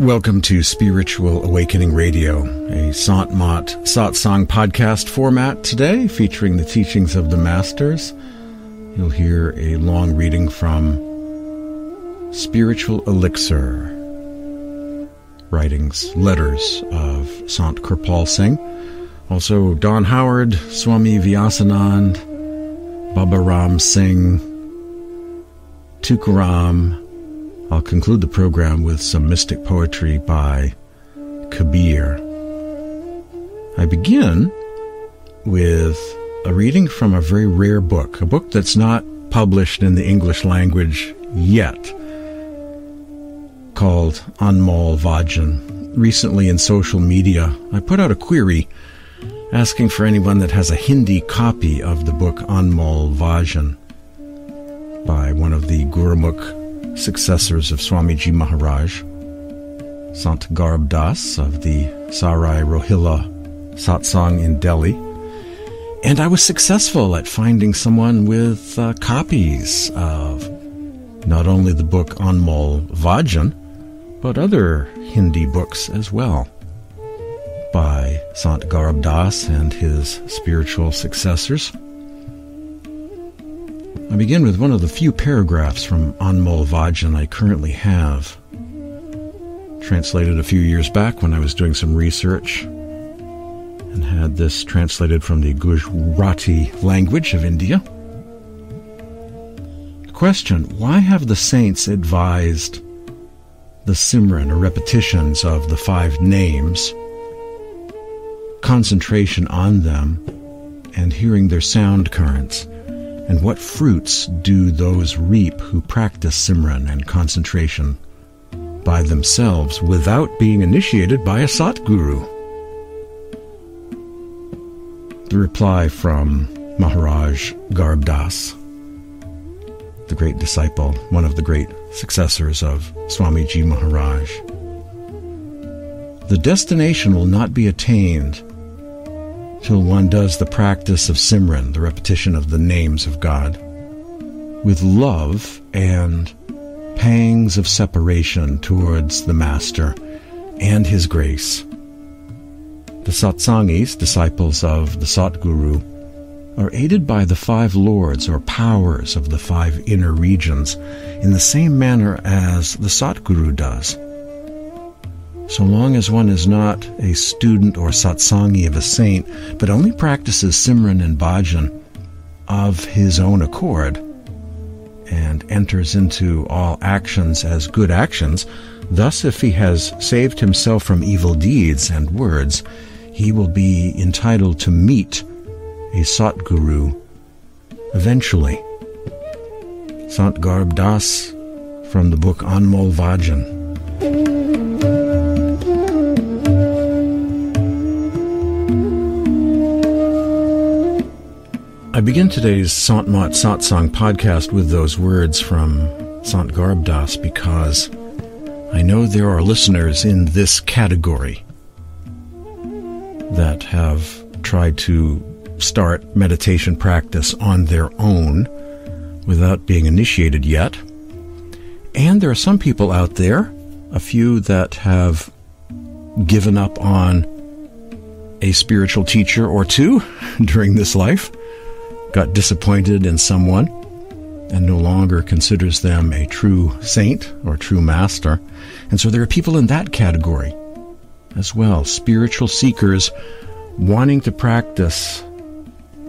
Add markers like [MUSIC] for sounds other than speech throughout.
Welcome to Spiritual Awakening Radio, a Sant Mat Satsang podcast format today featuring the teachings of the Masters. You'll hear a long reading from Spiritual Elixir, writings, letters of Sant Kirpal Singh. Also, Don Howard, Swami Vyasanand, Baba Ram Singh, Tukaram, I'll conclude the program with some mystic poetry by Kabir. I begin with a reading from a very rare book, a book that's not published in the English language yet, called Anmol Vachan. Recently in social media, I put out a query asking for anyone that has a Hindi copy of the book Anmol Vachan by one of the Gurmukh successors of Swamiji Maharaj, Sant Garib Das of the Sarai Rohilla Satsang in Delhi. And I was successful at finding someone with uh, copies of not only the book Anmol Vachan, but other Hindi books as well by Sant Garib Das and his spiritual successors. I begin with one of the few paragraphs from Anmol Vachan I currently have. Translated a few years back when I was doing some research and had this translated from the Gujarati language of India. Question Why have the saints advised the Simran or repetitions of the five names, concentration on them, and hearing their sound currents? And what fruits do those reap who practice Simran and concentration by themselves without being initiated by a Satguru? The reply from Maharaj Garib Das, the great disciple, one of the great successors of Swamiji Maharaj. The destination will not be attained till one does the practice of Simran, the repetition of the names of God, with love and pangs of separation towards the Master and His grace. The Satsangis, disciples of the Satguru, are aided by the five lords or powers of the five inner regions in the same manner as the Satguru does. So long as one is not a student or satsangi of a saint, but only practices Simran and Bhajan of his own accord, and enters into all actions as good actions, thus if he has saved himself from evil deeds and words, he will be entitled to meet a Satguru eventually. Sant Garib Das from the book Anmol Vachan. I begin today's Sant Mat Satsang podcast with those words from Sant Garib Das because I know there are listeners in this category that have tried to start meditation practice on their own without being initiated yet. And there are some people out there, a few that have given up on a spiritual teacher or two [LAUGHS] during this life got disappointed in someone and no longer considers them a true saint or true master. And so there are people in that category as well, spiritual seekers wanting to practice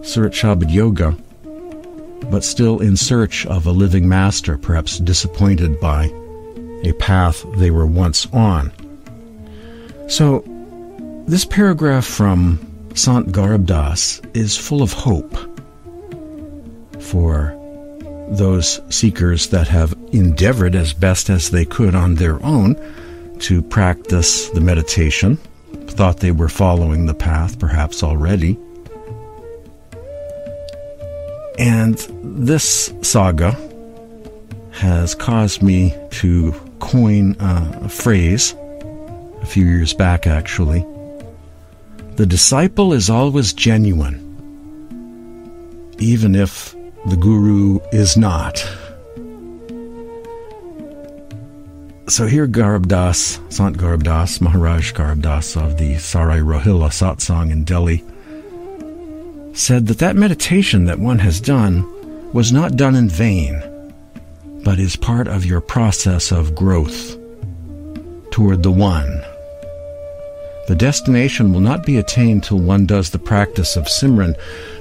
Surat Shabad Yoga, but still in search of a living master, perhaps disappointed by a path they were once on. So, this paragraph from Sant Garib Das is full of hope for those seekers that have endeavored as best as they could on their own to practice the meditation, thought they were following the path perhaps already. And this saga has caused me to coin a phrase a few years back, actually. The disciple is always genuine, even if the guru is not. So here Garib Das, Sant Garib Das, Maharaj Garib Das of the Sarai Rohilla satsang in Delhi, said that that meditation that one has done was not done in vain, but is part of your process of growth toward the One. The destination will not be attained till one does the practice of Simran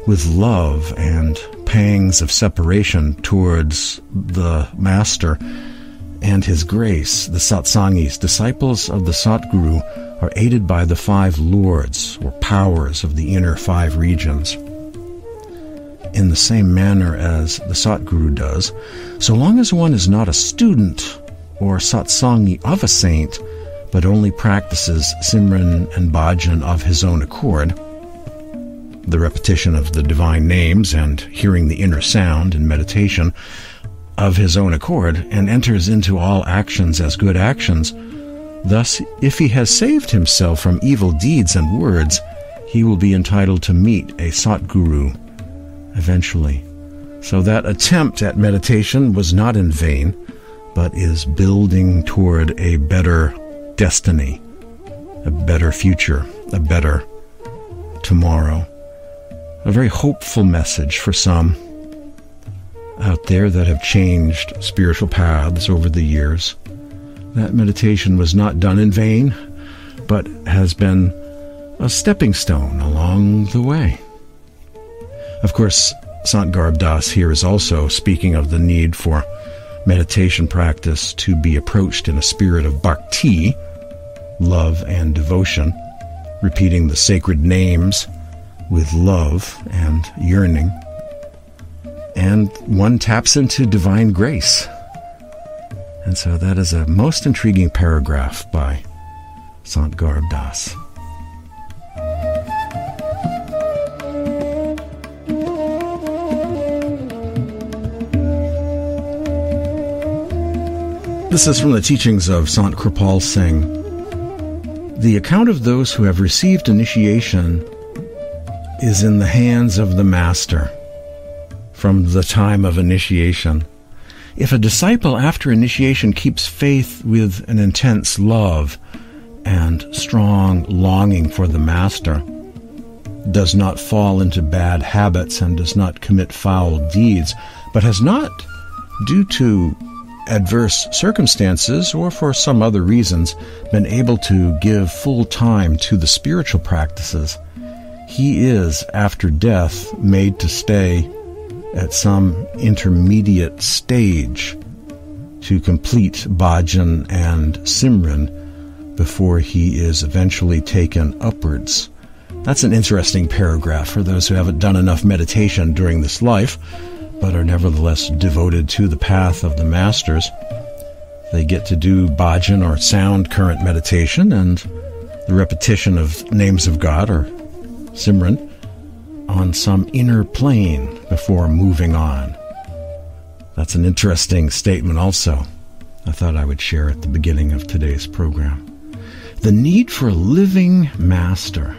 with love and pangs of separation towards the Master and His grace. The Satsangis, disciples of the Satguru, are aided by the five lords or powers of the inner five regions in the same manner as the Satguru does, so long as one is not a student or satsangi of a saint, but only practices Simran and Bhajan of his own accord, the repetition of the divine names and hearing the inner sound in meditation of his own accord, and enters into all actions as good actions. Thus, if he has saved himself from evil deeds and words, he will be entitled to meet a Satguru eventually. So that attempt at meditation was not in vain, but is building toward a better destiny, a better future, a better tomorrow. A very hopeful message for some out there that have changed spiritual paths over the years. That meditation was not done in vain, but has been a stepping stone along the way. Of course, Sant Garib Das here is also speaking of the need for meditation practice to be approached in a spirit of bhakti, love and devotion, repeating the sacred names with love and yearning. And one taps into divine grace. And so that is a most intriguing paragraph by Sant Garib Das. This is from the teachings of Sant Kirpal Singh. The account of those who have received initiation is in the hands of the Master from the time of initiation. If a disciple after initiation keeps faith with an intense love and strong longing for the Master, does not fall into bad habits and does not commit foul deeds, but has not, due to adverse circumstances or for some other reasons, been able to give full time to the spiritual practices, he is, after death, made to stay at some intermediate stage to complete bhajan and simran before he is eventually taken upwards. That's an interesting paragraph for those who haven't done enough meditation during this life but are nevertheless devoted to the path of the masters. They get to do bhajan or sound current meditation and the repetition of names of God or Simran on some inner plane before moving on. That's an interesting statement, also. I thought I would share at the beginning of today's program. The need for a living master,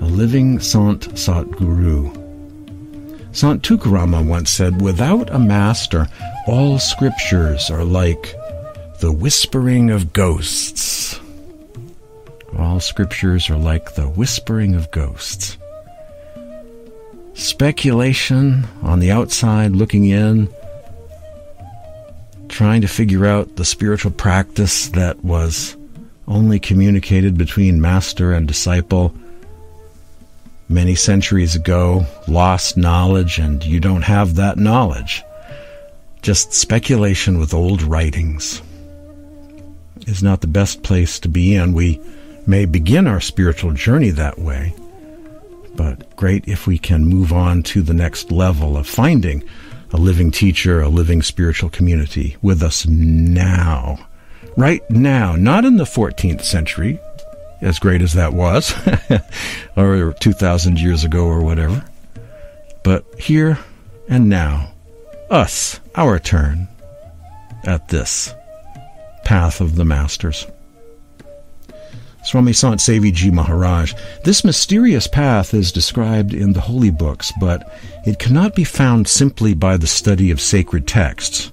a living Sant Satguru Sant Tukarama once said, Without a master, all scriptures are like the whispering of ghosts. All scriptures are like the whispering of ghosts. Speculation on the outside, looking in, trying to figure out the spiritual practice that was only communicated between master and disciple many centuries ago, lost knowledge, and you don't have that knowledge. Just speculation with old writings is not the best place to be in. We may begin our spiritual journey that way, but great if we can move on to the next level of finding a living teacher, a living spiritual community with us now. Right now, not in the 14th century, as great as that was, [LAUGHS] or 2,000 years ago or whatever. But here and now, us, our turn at this path of the masters. Swami Sant Seviji Maharaj. This mysterious path is described in the holy books, but it cannot be found simply by the study of sacred texts.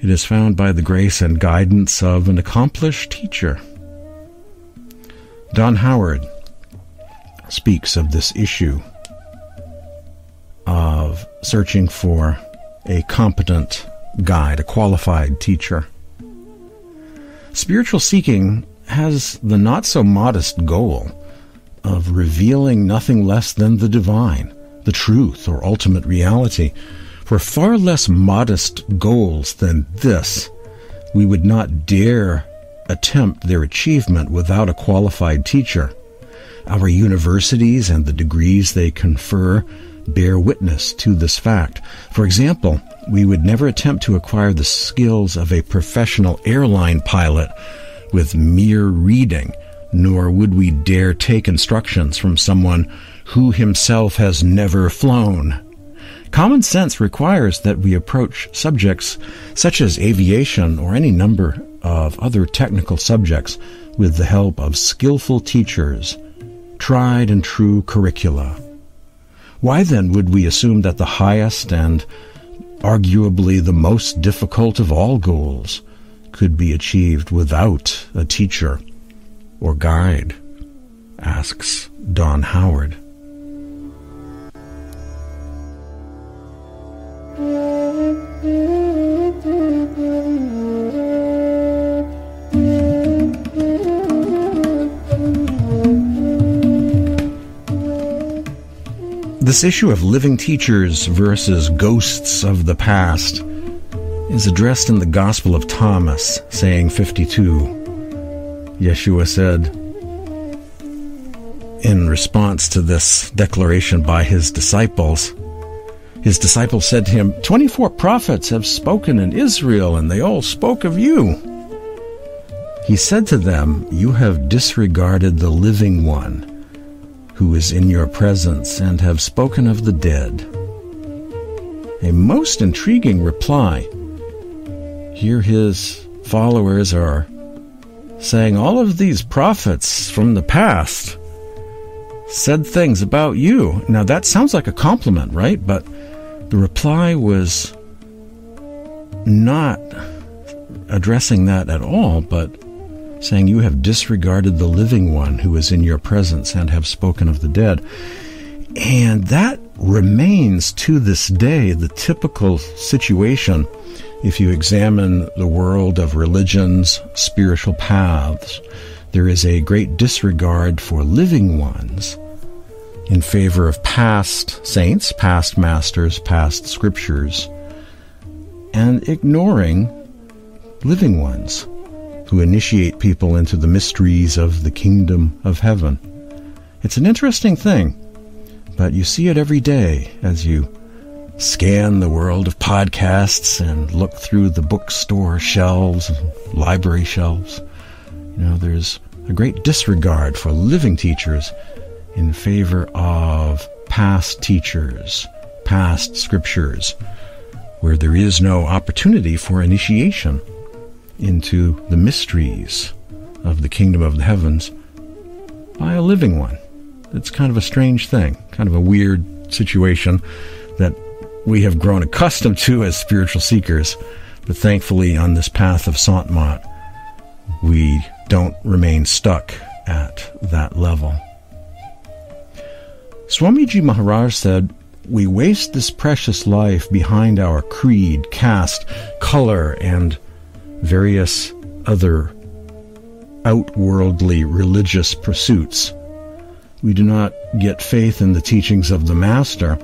It is found by the grace and guidance of an accomplished teacher. Don Howard speaks of this issue of searching for a competent guide, a qualified teacher. Spiritual seeking has the not so modest goal of revealing nothing less than the divine, the truth or ultimate reality. For far less modest goals than this, we would not dare attempt their achievement without a qualified teacher. Our universities and the degrees they confer bear witness to this fact. For example, we would never attempt to acquire the skills of a professional airline pilot with mere reading, nor would we dare take instructions from someone who himself has never flown. Common sense requires that we approach subjects such as aviation or any number of other technical subjects with the help of skillful teachers, tried and true curricula. Why then would we assume that the highest and arguably the most difficult of all goals could be achieved without a teacher or guide? asks Don Howard. This issue of living teachers versus ghosts of the past is addressed in the Gospel of Thomas, saying 52. Yeshua said, in response to this declaration by his disciples, his disciples said to him, Twenty-four prophets have spoken in Israel, and they all spoke of you. He said to them, You have disregarded the living one who is in your presence and have spoken of the dead. A most intriguing reply. Here his followers are saying all of these prophets from the past said things about you. Now that sounds like a compliment, right? But the reply was not addressing that at all, but saying, You have disregarded the living one who is in your presence and have spoken of the dead. And that remains to this day the typical situation if you examine the world of religions, spiritual paths. There is a great disregard for living ones in favor of past saints, past masters, past scriptures, and ignoring living ones who initiate people into the mysteries of the kingdom of heaven. It's an interesting thing, but you see it every day as you scan the world of podcasts and look through the bookstore shelves and library shelves. You know, there's a great disregard for living teachers in favor of past teachers, past scriptures, where there is no opportunity for initiation into the mysteries of the kingdom of the heavens by a living one. It's kind of a strange thing, kind of a weird situation that we have grown accustomed to as spiritual seekers. But thankfully, on this path of Sant Mat, we don't remain stuck at that level. Swamiji Maharaj said, We waste this precious life behind our creed, caste, color, and various other outworldly religious pursuits. We do not get faith in the teachings of the Master,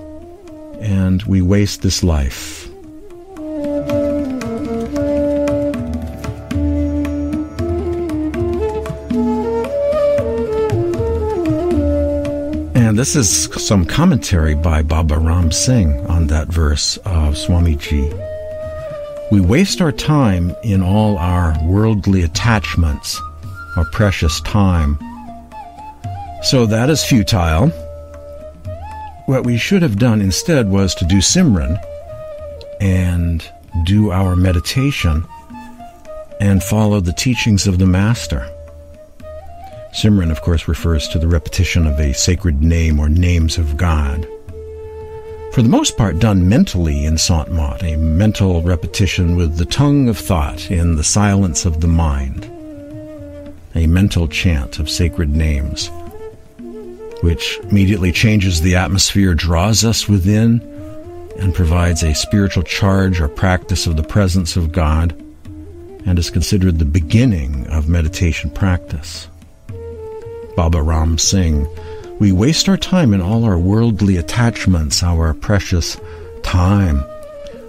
and we waste this life. And this is some commentary by Baba Ram Singh on that verse of Swamiji. We waste our time in all our worldly attachments, our precious time. So that is futile. What we should have done instead was to do Simran and do our meditation and follow the teachings of the Master. Simran, of course, refers to the repetition of a sacred name or names of God. for the most part done mentally in Sant Mat, a mental repetition with the tongue of thought in the silence of the mind, a mental chant of sacred names, which immediately changes the atmosphere, draws us within, and provides a spiritual charge or practice of the presence of God, and is considered the beginning of meditation practice. Baba Ram Singh we waste our time in all our worldly attachments, our precious time.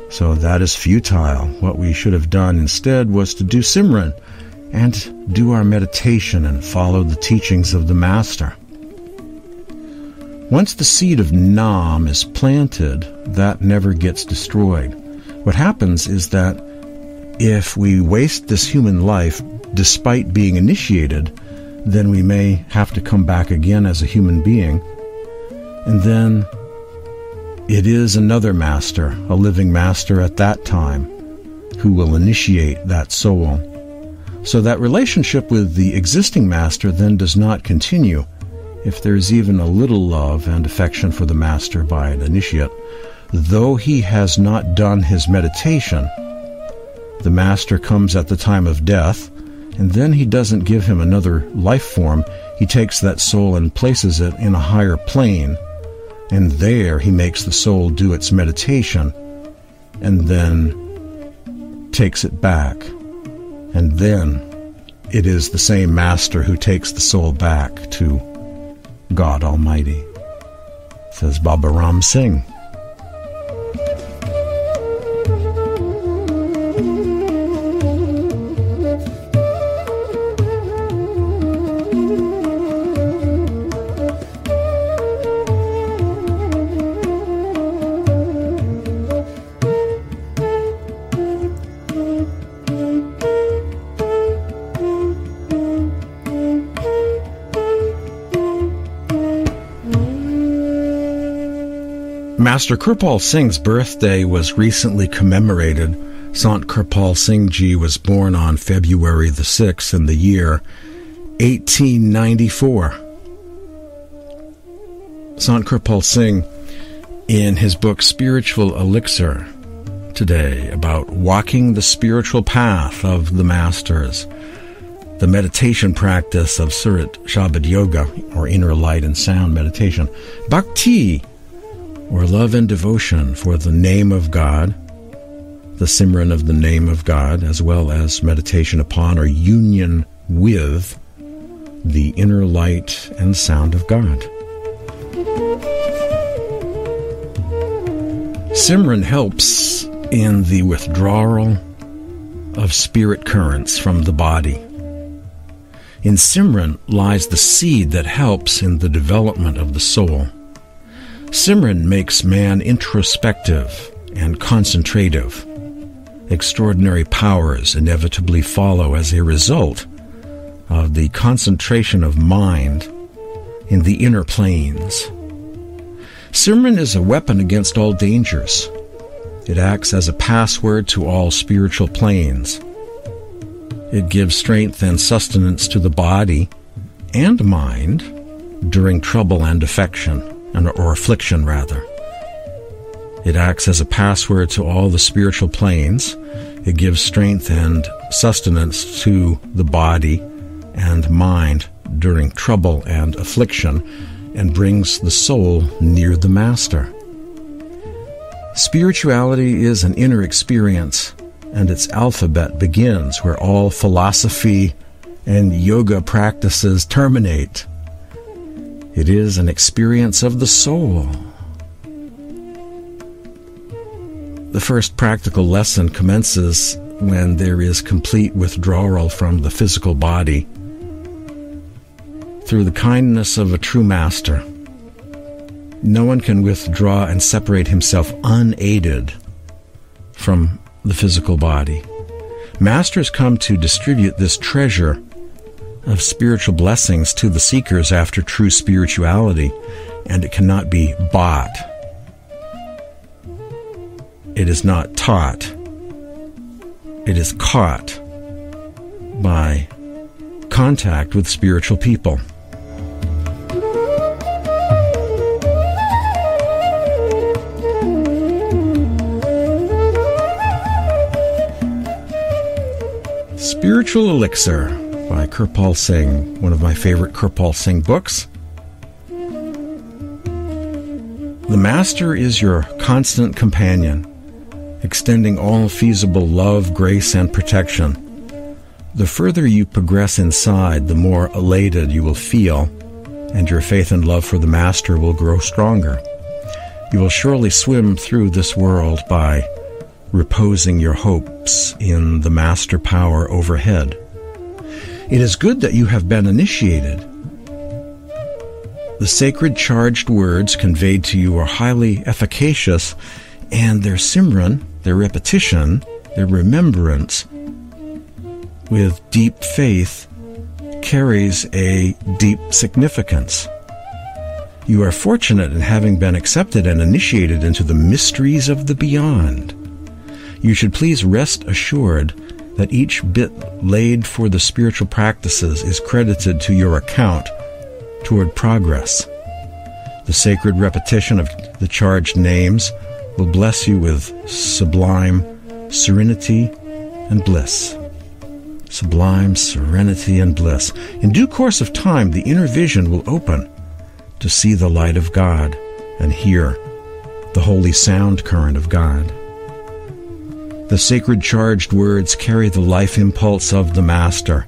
So that is futile. What we should have done instead was to do Simran and do our meditation and follow the teachings of the Master. Once the seed of Nam is planted, that never gets destroyed. What happens is that if we waste this human life despite being initiated, then we may have to come back again as a human being. And then it is another master, a living master at that time, who will initiate that soul. So that relationship with the existing master then does not continue if there is even a little love and affection for the master by an initiate. Though he has not done his meditation, the master comes at the time of death and then he doesn't give him another life form. He takes that soul and places it in a higher plane. And there he makes the soul do its meditation and then takes it back. And then it is the same master who takes the soul back to God Almighty, says Baba Ram Singh. Master Kirpal Singh's birthday was recently commemorated. Sant Kirpal Singh Ji was born on February the 6th in the year 1894. Sant Kirpal Singh, in his book Spiritual Elixir, today about walking the spiritual path of the masters, the meditation practice of Surat Shabad Yoga, or inner light and sound meditation, Bhakti or love and devotion for the name of God, the Simran of the name of God, as well as meditation upon or union with the inner light and sound of God. Simran helps in the withdrawal of spirit currents from the body. In Simran lies the seed that helps in the development of the soul. Simran makes man introspective and concentrative. Extraordinary powers inevitably follow as a result of the concentration of mind in the inner planes. Simran is a weapon against all dangers. It acts as a password to all spiritual planes. It gives strength and sustenance to the body and mind during trouble and affection or affliction rather. It acts as a password to all the spiritual planes. It gives strength and sustenance to the body and mind during trouble and affliction and brings the soul near the Master. Spirituality is an inner experience, and its alphabet begins where all philosophy and yoga practices terminate it is an experience of the soul. The first practical lesson commences when there is complete withdrawal from the physical body. Through the kindness of a true master, no one can withdraw and separate himself unaided from the physical body. Masters come to distribute this treasure of spiritual blessings to the seekers after true spirituality, and it cannot be bought. It is not taught. It is caught by contact with spiritual people. Spiritual Elixir by Kirpal Singh, one of my favorite Kirpal Singh books. The Master is your constant companion, extending all feasible love, grace, and protection. The further you progress inside, the more elated you will feel, and your faith and love for the Master will grow stronger. You will surely swim through this world by reposing your hopes in the master power overhead. It is good that you have been initiated. The sacred charged words conveyed to you are highly efficacious, and their simran, their repetition, their remembrance, with deep faith, carries a deep significance. You are fortunate in having been accepted and initiated into the mysteries of the beyond you should please rest assured that each bit laid for the spiritual practices is credited to your account toward progress. The sacred repetition of the charged names will bless you with sublime serenity and bliss. Sublime serenity and bliss. In due course of time, the inner vision will open to see the light of God and hear the holy sound current of God. The sacred charged words carry the life impulse of the Master,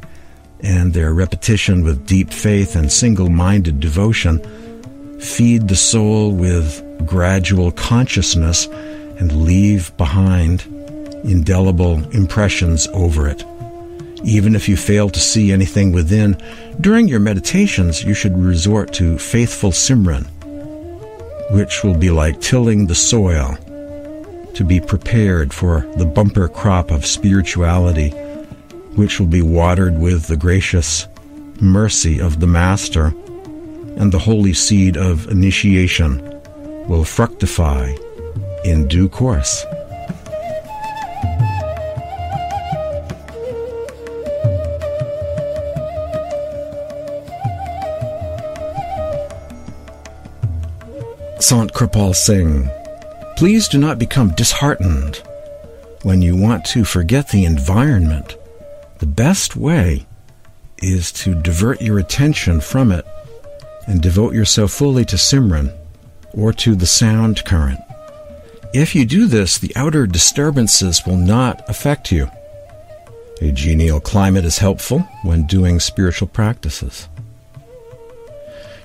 and their repetition with deep faith and single minded devotion feed the soul with gradual consciousness and leave behind indelible impressions over it. Even if you fail to see anything within, during your meditations you should resort to faithful Simran, which will be like tilling the soil to be prepared for the bumper crop of spirituality, which will be watered with the gracious mercy of the Master, and the holy seed of initiation will fructify in due course. Sant Kirpal Singh Please do not become disheartened when you want to forget the environment. The best way is to divert your attention from it and devote yourself fully to Simran or to the sound current. If you do this, the outer disturbances will not affect you. A genial climate is helpful when doing spiritual practices.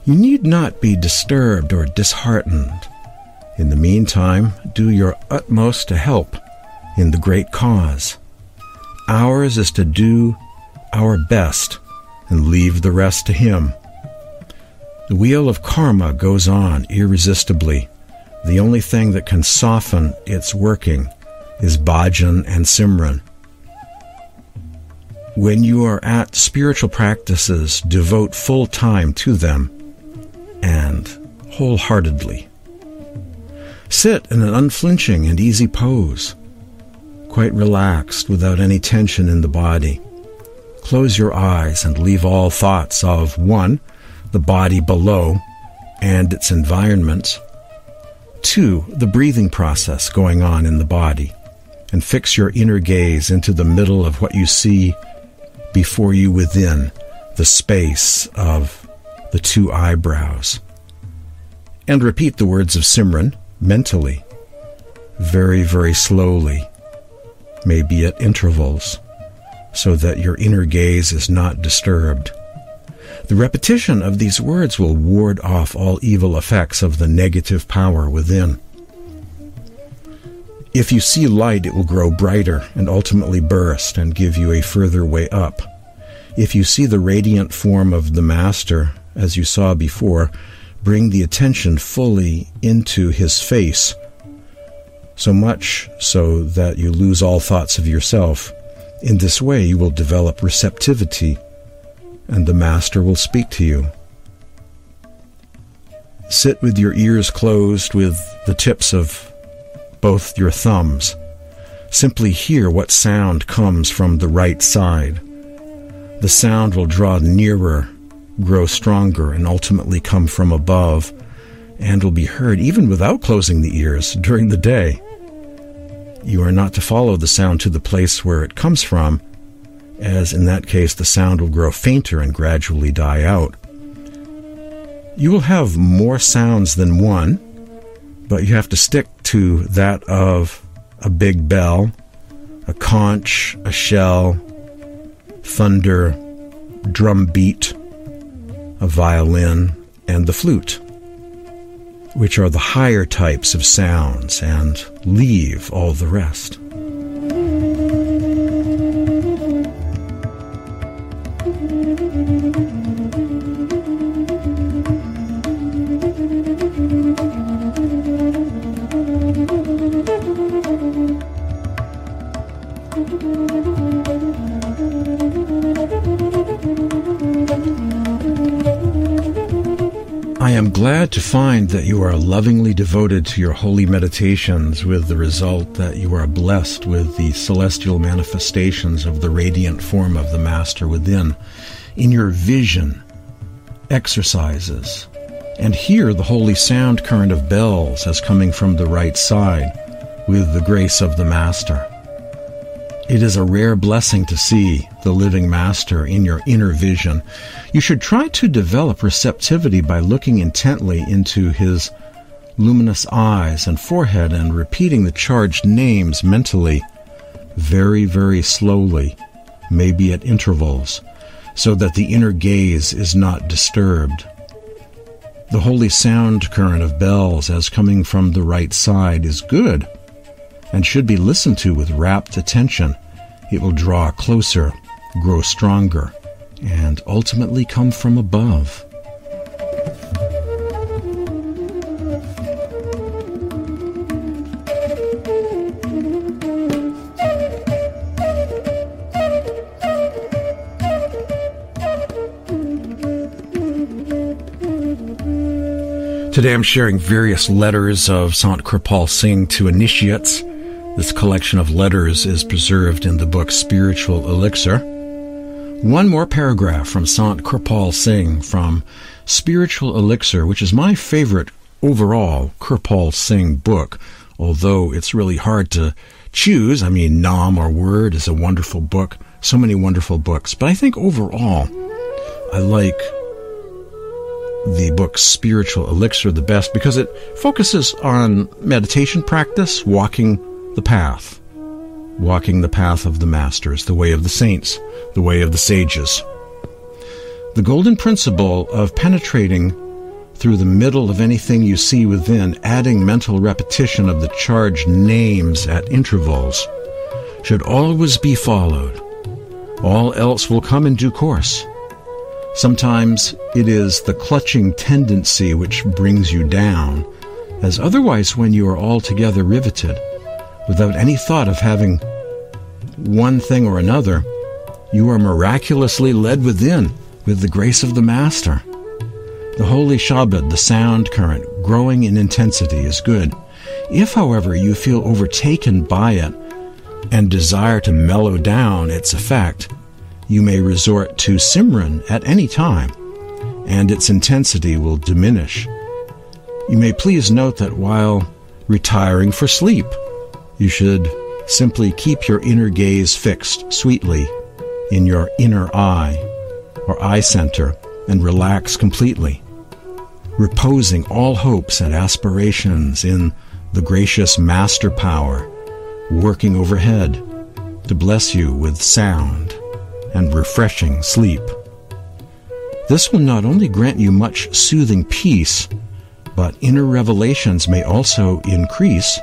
You need not be disturbed or disheartened in the meantime, do your utmost to help in the great cause. Ours is to do our best and leave the rest to Him. The wheel of karma goes on irresistibly. The only thing that can soften its working is bhajan and simran. When you are at spiritual practices, devote full time to them and wholeheartedly. Sit in an unflinching and easy pose, quite relaxed without any tension in the body. Close your eyes and leave all thoughts of 1. The body below and its environments. 2. The breathing process going on in the body. And fix your inner gaze into the middle of what you see before you within the space of the two eyebrows. And repeat the words of Simran mentally, very, very slowly, maybe at intervals, so that your inner gaze is not disturbed. The repetition of these words will ward off all evil effects of the negative power within. If you see light, it will grow brighter and ultimately burst and give you a further way up. If you see the radiant form of the Master, as you saw before, bring the attention fully into his face, so much so that you lose all thoughts of yourself. In this way, you will develop receptivity, and the Master will speak to you. Sit with your ears closed with the tips of both your thumbs. Simply hear what sound comes from the right side. The sound will draw nearer grow stronger and ultimately come from above and will be heard even without closing the ears during the day. You are not to follow the sound to the place where it comes from. as in that case the sound will grow fainter and gradually die out. You will have more sounds than one, but you have to stick to that of a big bell, a conch, a shell, thunder, drum beat, violin, and the flute, which are the higher types of sounds, and leave all the rest. Glad to find that you are lovingly devoted to your holy meditations, with the result that you are blessed with the celestial manifestations of the radiant form of the Master within. In your vision, exercises, and hear the holy sound current of bells as coming from the right side, with the grace of the Master. It is a rare blessing to see the living Master in your inner vision. You should try to develop receptivity by looking intently into his luminous eyes and forehead and repeating the charged names mentally, very, very slowly, maybe at intervals, so that the inner gaze is not disturbed. The holy sound current of bells as coming from the right side is good and should be listened to with rapt attention. It will draw closer, grow stronger, and ultimately come from above. Today I'm sharing various letters of Sant Kirpal Singh to initiates this collection of letters is preserved in the book Spiritual Elixir. One more paragraph from Sant Kirpal Singh from Spiritual Elixir, which is my favorite overall Kirpal Singh book, although it's really hard to choose. I mean, Nam or Word is a wonderful book, so many wonderful books, but I think overall I like the book Spiritual Elixir the best because it focuses on meditation practice, walking the path, walking the path of the masters, the way of the saints, the way of the sages. The golden principle of penetrating through the middle of anything you see within, adding mental repetition of the charged names at intervals, should always be followed. All else will come in due course. Sometimes it is the clutching tendency which brings you down, as otherwise, when you are altogether riveted, without any thought of having one thing or another, you are miraculously led within with the grace of the Master. The holy Shabad, the sound current, growing in intensity, is good. If, however, you feel overtaken by it and desire to mellow down its effect, you may resort to Simran at any time, and its intensity will diminish. You may please note that while retiring for sleep, you should simply keep your inner gaze fixed sweetly in your inner eye or eye center and relax completely, reposing all hopes and aspirations in the gracious master power working overhead to bless you with sound and refreshing sleep. This will not only grant you much soothing peace, but inner revelations may also increase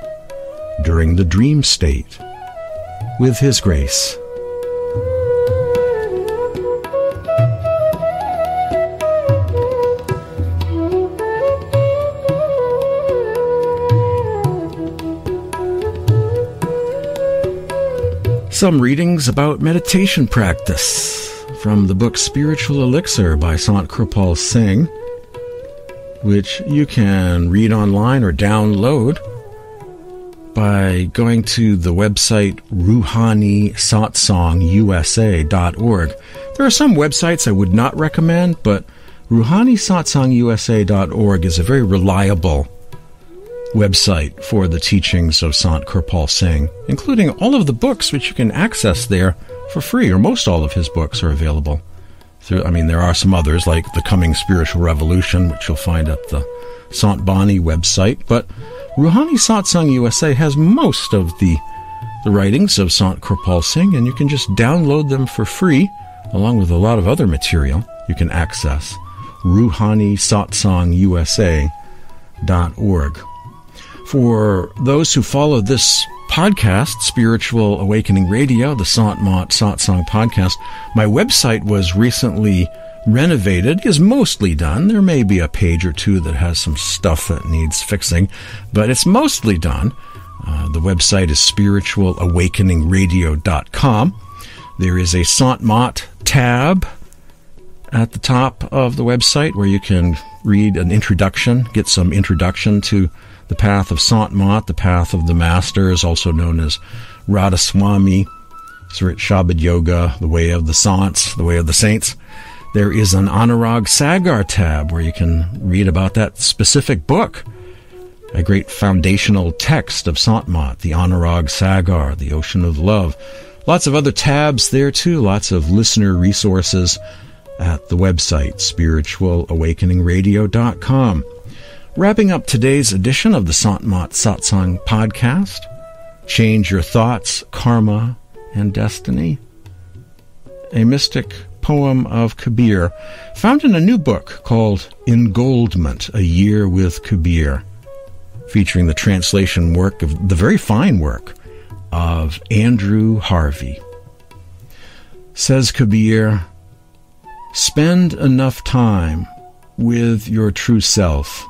during the dream state with His grace. Some readings about meditation practice from the book Spiritual Elixir by Sant Kirpal Singh, which you can read online or download by going to the website ruhanisatsangusa.org. There are some websites I would not recommend, but ruhanisatsangusa.org is a very reliable website for the teachings of Sant Kirpal Singh, including all of the books which you can access there for free, or most all of his books are available. Through, I mean, there are some others like The Coming Spiritual Revolution, which you'll find at the Sant Bani website, but Ruhani Satsang USA has most of the the writings of Sant Kirpal Singh, and you can just download them for free, along with a lot of other material you can access. RuhaniSatsangUSA.org. For those who follow this podcast, Spiritual Awakening Radio, the Sant Mat Satsang podcast, my website was recently renovated is mostly done. There may be a page or two that has some stuff that needs fixing, but it's mostly done. Uh, the website is spiritualawakeningradio.com. There is a Sant tab at the top of the website where you can read an introduction, get some introduction to the path of Sant the path of the master is also known as Radhasoami, Surat Shabad Yoga, the way of the Sants, the way of the saints. There is an Anurag Sagar tab where you can read about that specific book. A great foundational text of Sant Mat, the Anurag Sagar, the Ocean of Love. Lots of other tabs there too, lots of listener resources at the website spiritualawakeningradio.com. Wrapping up today's edition of the Sant Mat Satsang podcast, change your thoughts, karma, and destiny. A mystic poem of Kabir, found in a new book called Engoldment, A Year with Kabir, featuring the translation work of the very fine work of Andrew Harvey. Says Kabir, spend enough time with your true self.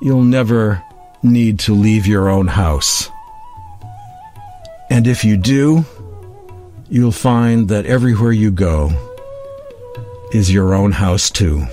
You'll never need to leave your own house. And if you do, you'll find that everywhere you go is your own house, too.